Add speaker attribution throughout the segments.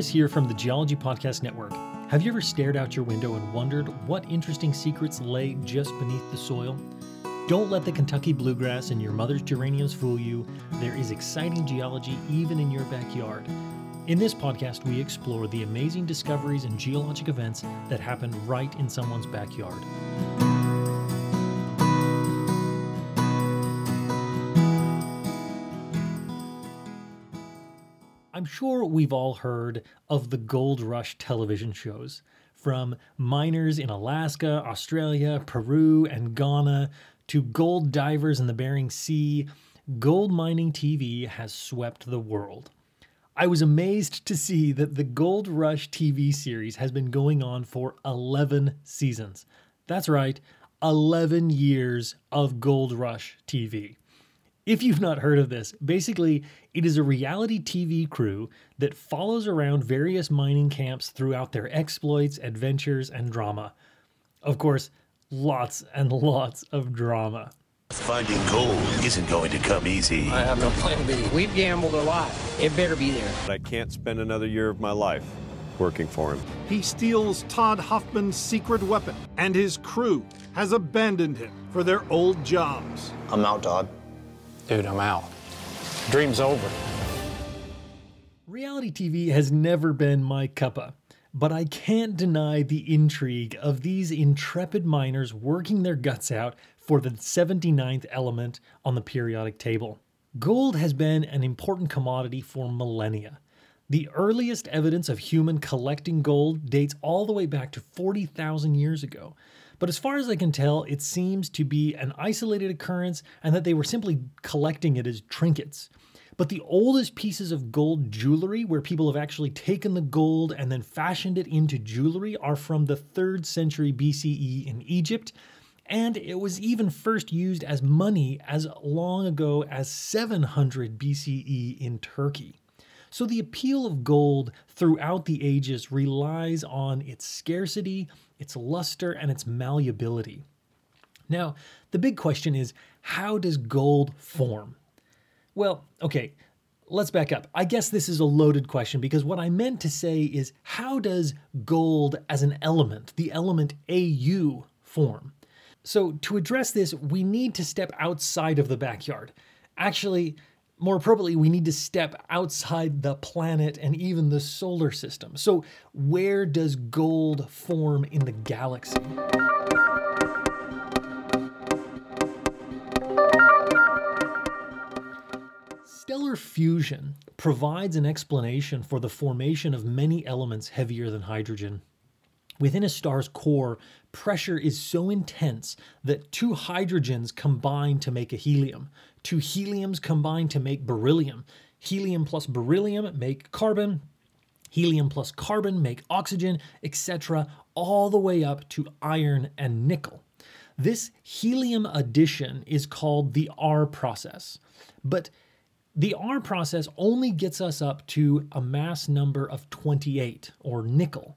Speaker 1: Chris here from the Geology Podcast Network. Have you ever stared out your window and wondered what interesting secrets lay just beneath the soil? Don't let the Kentucky bluegrass and your mother's geraniums fool you. There is exciting geology even in your backyard. In this podcast, we explore the amazing discoveries and geologic events that happen right in someone's backyard. I'm sure we've all heard of the gold rush television shows. From miners in Alaska, Australia, Peru, and Ghana to gold divers in the Bering Sea, gold mining TV has swept the world. I was amazed to see that the Gold Rush TV series has been going on for 11 seasons. That's right, 11 years of Gold Rush TV. If you've not heard of this, basically, it is a reality TV crew that follows around various mining camps throughout their exploits, adventures, and drama. Of course, lots and lots of drama.
Speaker 2: Finding gold isn't going to come easy.
Speaker 3: I have no plan B.
Speaker 4: We've gambled a lot. It better be there.
Speaker 5: I can't spend another year of my life working for him.
Speaker 6: He steals Todd Hoffman's secret weapon, and his crew has abandoned him for their old jobs.
Speaker 7: I'm out, Todd.
Speaker 3: Dude, I'm out. Dream's over.
Speaker 1: Reality TV has never been my cuppa, but I can't deny the intrigue of these intrepid miners working their guts out for the 79th element on the periodic table. Gold has been an important commodity for millennia. The earliest evidence of human collecting gold dates all the way back to 40,000 years ago. But as far as I can tell, it seems to be an isolated occurrence and that they were simply collecting it as trinkets. But the oldest pieces of gold jewelry, where people have actually taken the gold and then fashioned it into jewelry, are from the 3rd century BCE in Egypt. And it was even first used as money as long ago as 700 BCE in Turkey. So the appeal of gold throughout the ages relies on its scarcity, its luster, and its malleability. Now, the big question is how does gold form? Well, okay, let's back up. I guess this is a loaded question because what I meant to say is how does gold as an element, the element AU, form? So, to address this, we need to step outside of the backyard. Actually, more appropriately, we need to step outside the planet and even the solar system. So, where does gold form in the galaxy? Stellar fusion provides an explanation for the formation of many elements heavier than hydrogen. Within a star's core, pressure is so intense that two hydrogens combine to make a helium, two heliums combine to make beryllium, helium plus beryllium make carbon, helium plus carbon make oxygen, etc., all the way up to iron and nickel. This helium addition is called the R process. But the R process only gets us up to a mass number of 28, or nickel.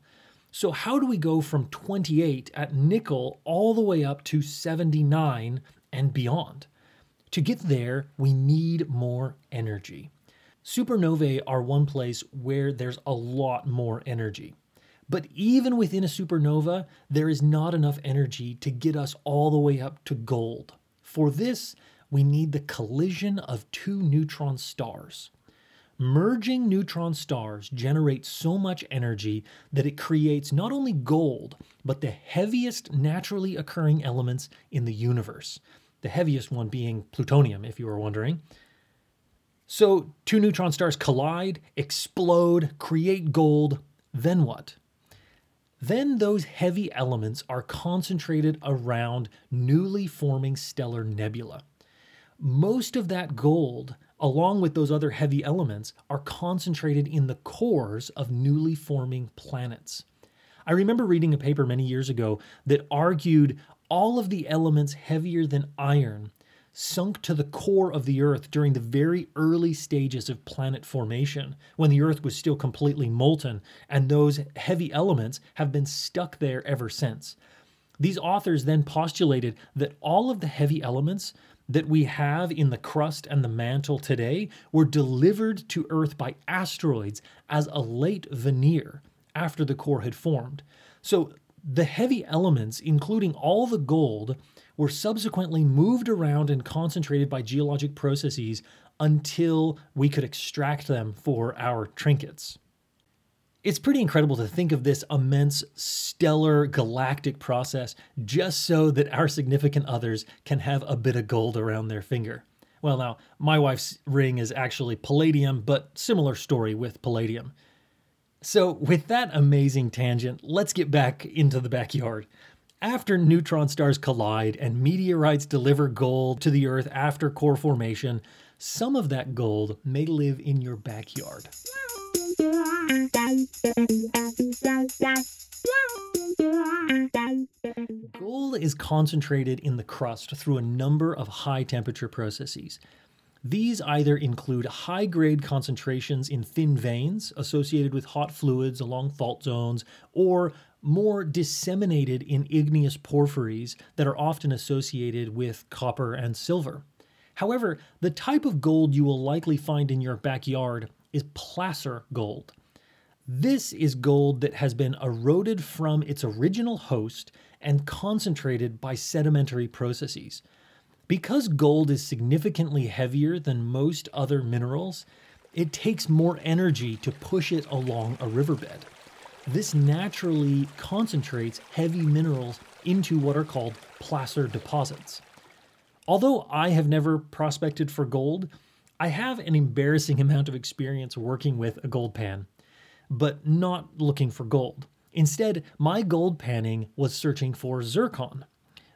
Speaker 1: So, how do we go from 28 at nickel all the way up to 79 and beyond? To get there, we need more energy. Supernovae are one place where there's a lot more energy. But even within a supernova, there is not enough energy to get us all the way up to gold. For this, we need the collision of two neutron stars. Merging neutron stars generates so much energy that it creates not only gold, but the heaviest naturally occurring elements in the universe. The heaviest one being plutonium, if you were wondering. So, two neutron stars collide, explode, create gold, then what? Then those heavy elements are concentrated around newly forming stellar nebula. Most of that gold along with those other heavy elements, are concentrated in the cores of newly forming planets. I remember reading a paper many years ago that argued all of the elements heavier than iron sunk to the core of the Earth during the very early stages of planet formation, when the Earth was still completely molten, and those heavy elements have been stuck there ever since. These authors then postulated that all of the heavy elements that we have in the crust and the mantle today were delivered to Earth by asteroids as a late veneer after the core had formed. So the heavy elements, including all the gold, were subsequently moved around and concentrated by geologic processes until we could extract them for our trinkets. It's pretty incredible to think of this immense stellar galactic process just so that our significant others can have a bit of gold around their finger. Well, now, my wife's ring is actually palladium, but similar story with palladium. So, with that amazing tangent, let's get back into the backyard. After neutron stars collide and meteorites deliver gold to the Earth after core formation, some of that gold may live in your backyard. Gold is concentrated in the crust through a number of high temperature processes. These either include high grade concentrations in thin veins associated with hot fluids along fault zones, or more disseminated in igneous porphyries that are often associated with copper and silver. However, the type of gold you will likely find in your backyard is placer gold. This is gold that has been eroded from its original host and concentrated by sedimentary processes. Because gold is significantly heavier than most other minerals, it takes more energy to push it along a riverbed. This naturally concentrates heavy minerals into what are called placer deposits. Although I have never prospected for gold, I have an embarrassing amount of experience working with a gold pan but not looking for gold. Instead, my gold panning was searching for zircon.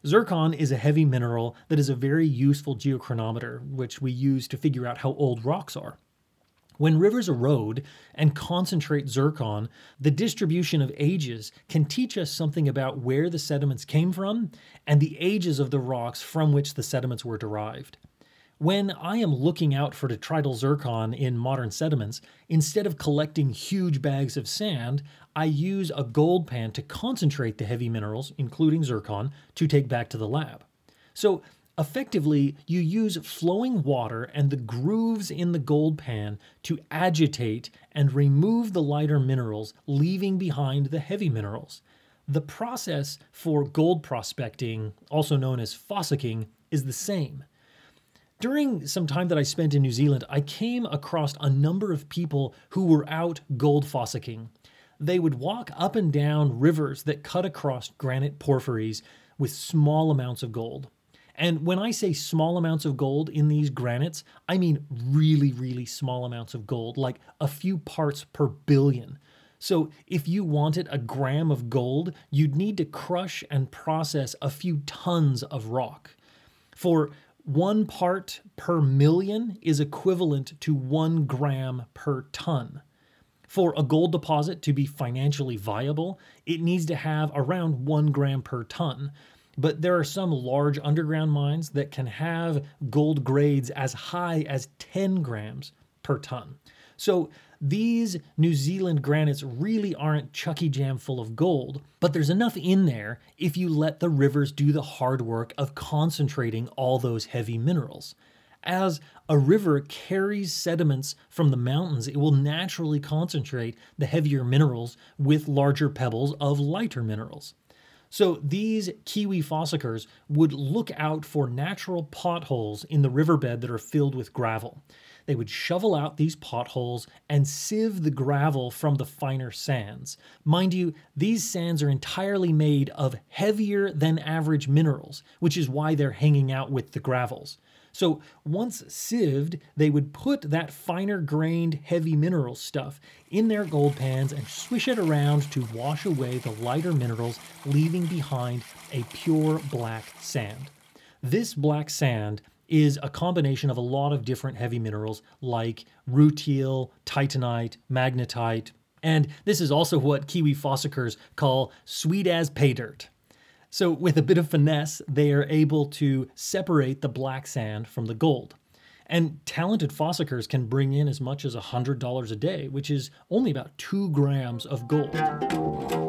Speaker 1: Zircon is a heavy mineral that is a very useful geochronometer, which we use to figure out how old rocks are. When rivers erode and concentrate zircon, the distribution of ages can teach us something about where the sediments came from and the ages of the rocks from which the sediments were derived. When I am looking out for detrital zircon in modern sediments, instead of collecting huge bags of sand, I use a gold pan to concentrate the heavy minerals, including zircon, to take back to the lab. So, effectively, you use flowing water and the grooves in the gold pan to agitate and remove the lighter minerals, leaving behind the heavy minerals. The process for gold prospecting, also known as fossicking, is the same. During some time that I spent in New Zealand, I came across a number of people who were out gold fossicking. They would walk up and down rivers that cut across granite porphyries with small amounts of gold. And when I say small amounts of gold in these granites, I mean really, really small amounts of gold, like a few parts per billion. So, if you wanted a gram of gold, you'd need to crush and process a few tons of rock. For one part per million is equivalent to one gram per ton. For a gold deposit to be financially viable, it needs to have around one gram per ton. But there are some large underground mines that can have gold grades as high as 10 grams per ton. So these New Zealand granites really aren't Chucky Jam full of gold, but there's enough in there if you let the rivers do the hard work of concentrating all those heavy minerals. As a river carries sediments from the mountains, it will naturally concentrate the heavier minerals with larger pebbles of lighter minerals. So these kiwi fossickers would look out for natural potholes in the riverbed that are filled with gravel. They would shovel out these potholes and sieve the gravel from the finer sands. Mind you, these sands are entirely made of heavier than average minerals, which is why they're hanging out with the gravels. So once sieved, they would put that finer grained heavy mineral stuff in their gold pans and swish it around to wash away the lighter minerals, leaving behind a pure black sand. This black sand is a combination of a lot of different heavy minerals like rutile, titanite, magnetite, and this is also what Kiwi fossickers call sweet as pay dirt. So, with a bit of finesse, they are able to separate the black sand from the gold. And talented fossickers can bring in as much as $100 a day, which is only about two grams of gold.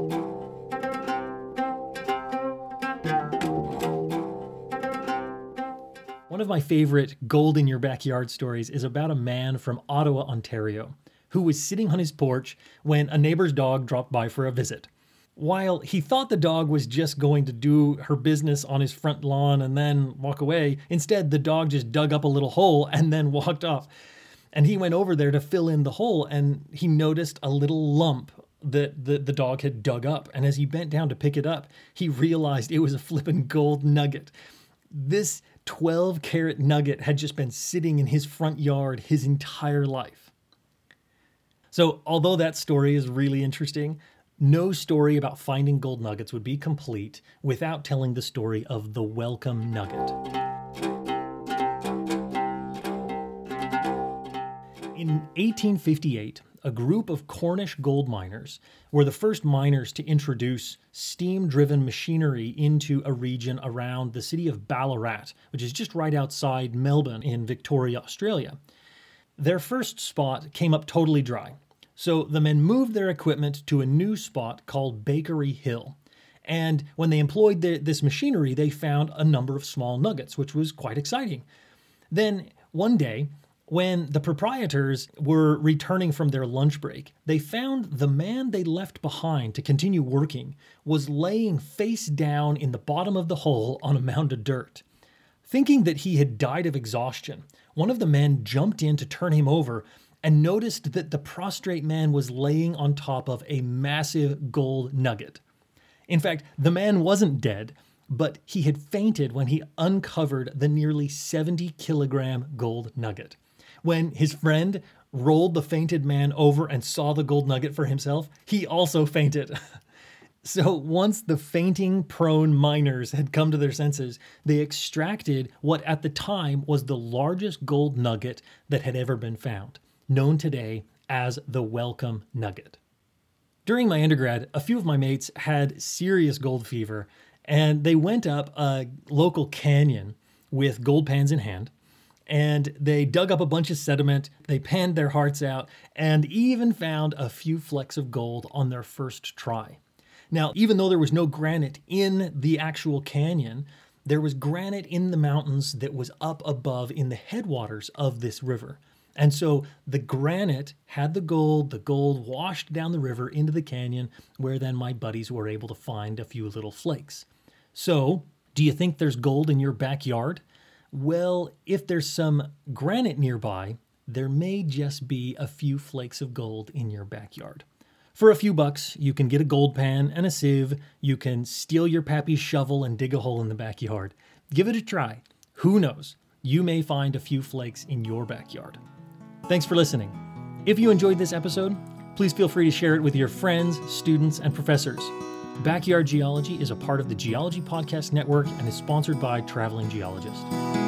Speaker 1: Of my favorite gold in your backyard stories is about a man from Ottawa, Ontario, who was sitting on his porch when a neighbor's dog dropped by for a visit. While he thought the dog was just going to do her business on his front lawn and then walk away, instead, the dog just dug up a little hole and then walked off. And he went over there to fill in the hole and he noticed a little lump that the, the dog had dug up. And as he bent down to pick it up, he realized it was a flippin' gold nugget. This 12 carat nugget had just been sitting in his front yard his entire life. So, although that story is really interesting, no story about finding gold nuggets would be complete without telling the story of the Welcome Nugget. In 1858, a group of Cornish gold miners were the first miners to introduce steam driven machinery into a region around the city of Ballarat, which is just right outside Melbourne in Victoria, Australia. Their first spot came up totally dry. So the men moved their equipment to a new spot called Bakery Hill. And when they employed the, this machinery, they found a number of small nuggets, which was quite exciting. Then one day, when the proprietors were returning from their lunch break, they found the man they left behind to continue working was laying face down in the bottom of the hole on a mound of dirt. Thinking that he had died of exhaustion, one of the men jumped in to turn him over and noticed that the prostrate man was laying on top of a massive gold nugget. In fact, the man wasn't dead, but he had fainted when he uncovered the nearly 70 kilogram gold nugget. When his friend rolled the fainted man over and saw the gold nugget for himself, he also fainted. So once the fainting prone miners had come to their senses, they extracted what at the time was the largest gold nugget that had ever been found known today as the Welcome Nugget. During my undergrad, a few of my mates had serious gold fever, and they went up a local canyon with gold pans in hand. And they dug up a bunch of sediment, they panned their hearts out, and even found a few flecks of gold on their first try. Now, even though there was no granite in the actual canyon, there was granite in the mountains that was up above in the headwaters of this river. And so the granite had the gold, the gold washed down the river into the canyon, where then my buddies were able to find a few little flakes. So, do you think there's gold in your backyard? Well, if there's some granite nearby, there may just be a few flakes of gold in your backyard. For a few bucks, you can get a gold pan and a sieve. You can steal your pappy's shovel and dig a hole in the backyard. Give it a try. Who knows? You may find a few flakes in your backyard. Thanks for listening. If you enjoyed this episode, please feel free to share it with your friends, students, and professors. Backyard Geology is a part of the Geology Podcast Network and is sponsored by Traveling Geologist.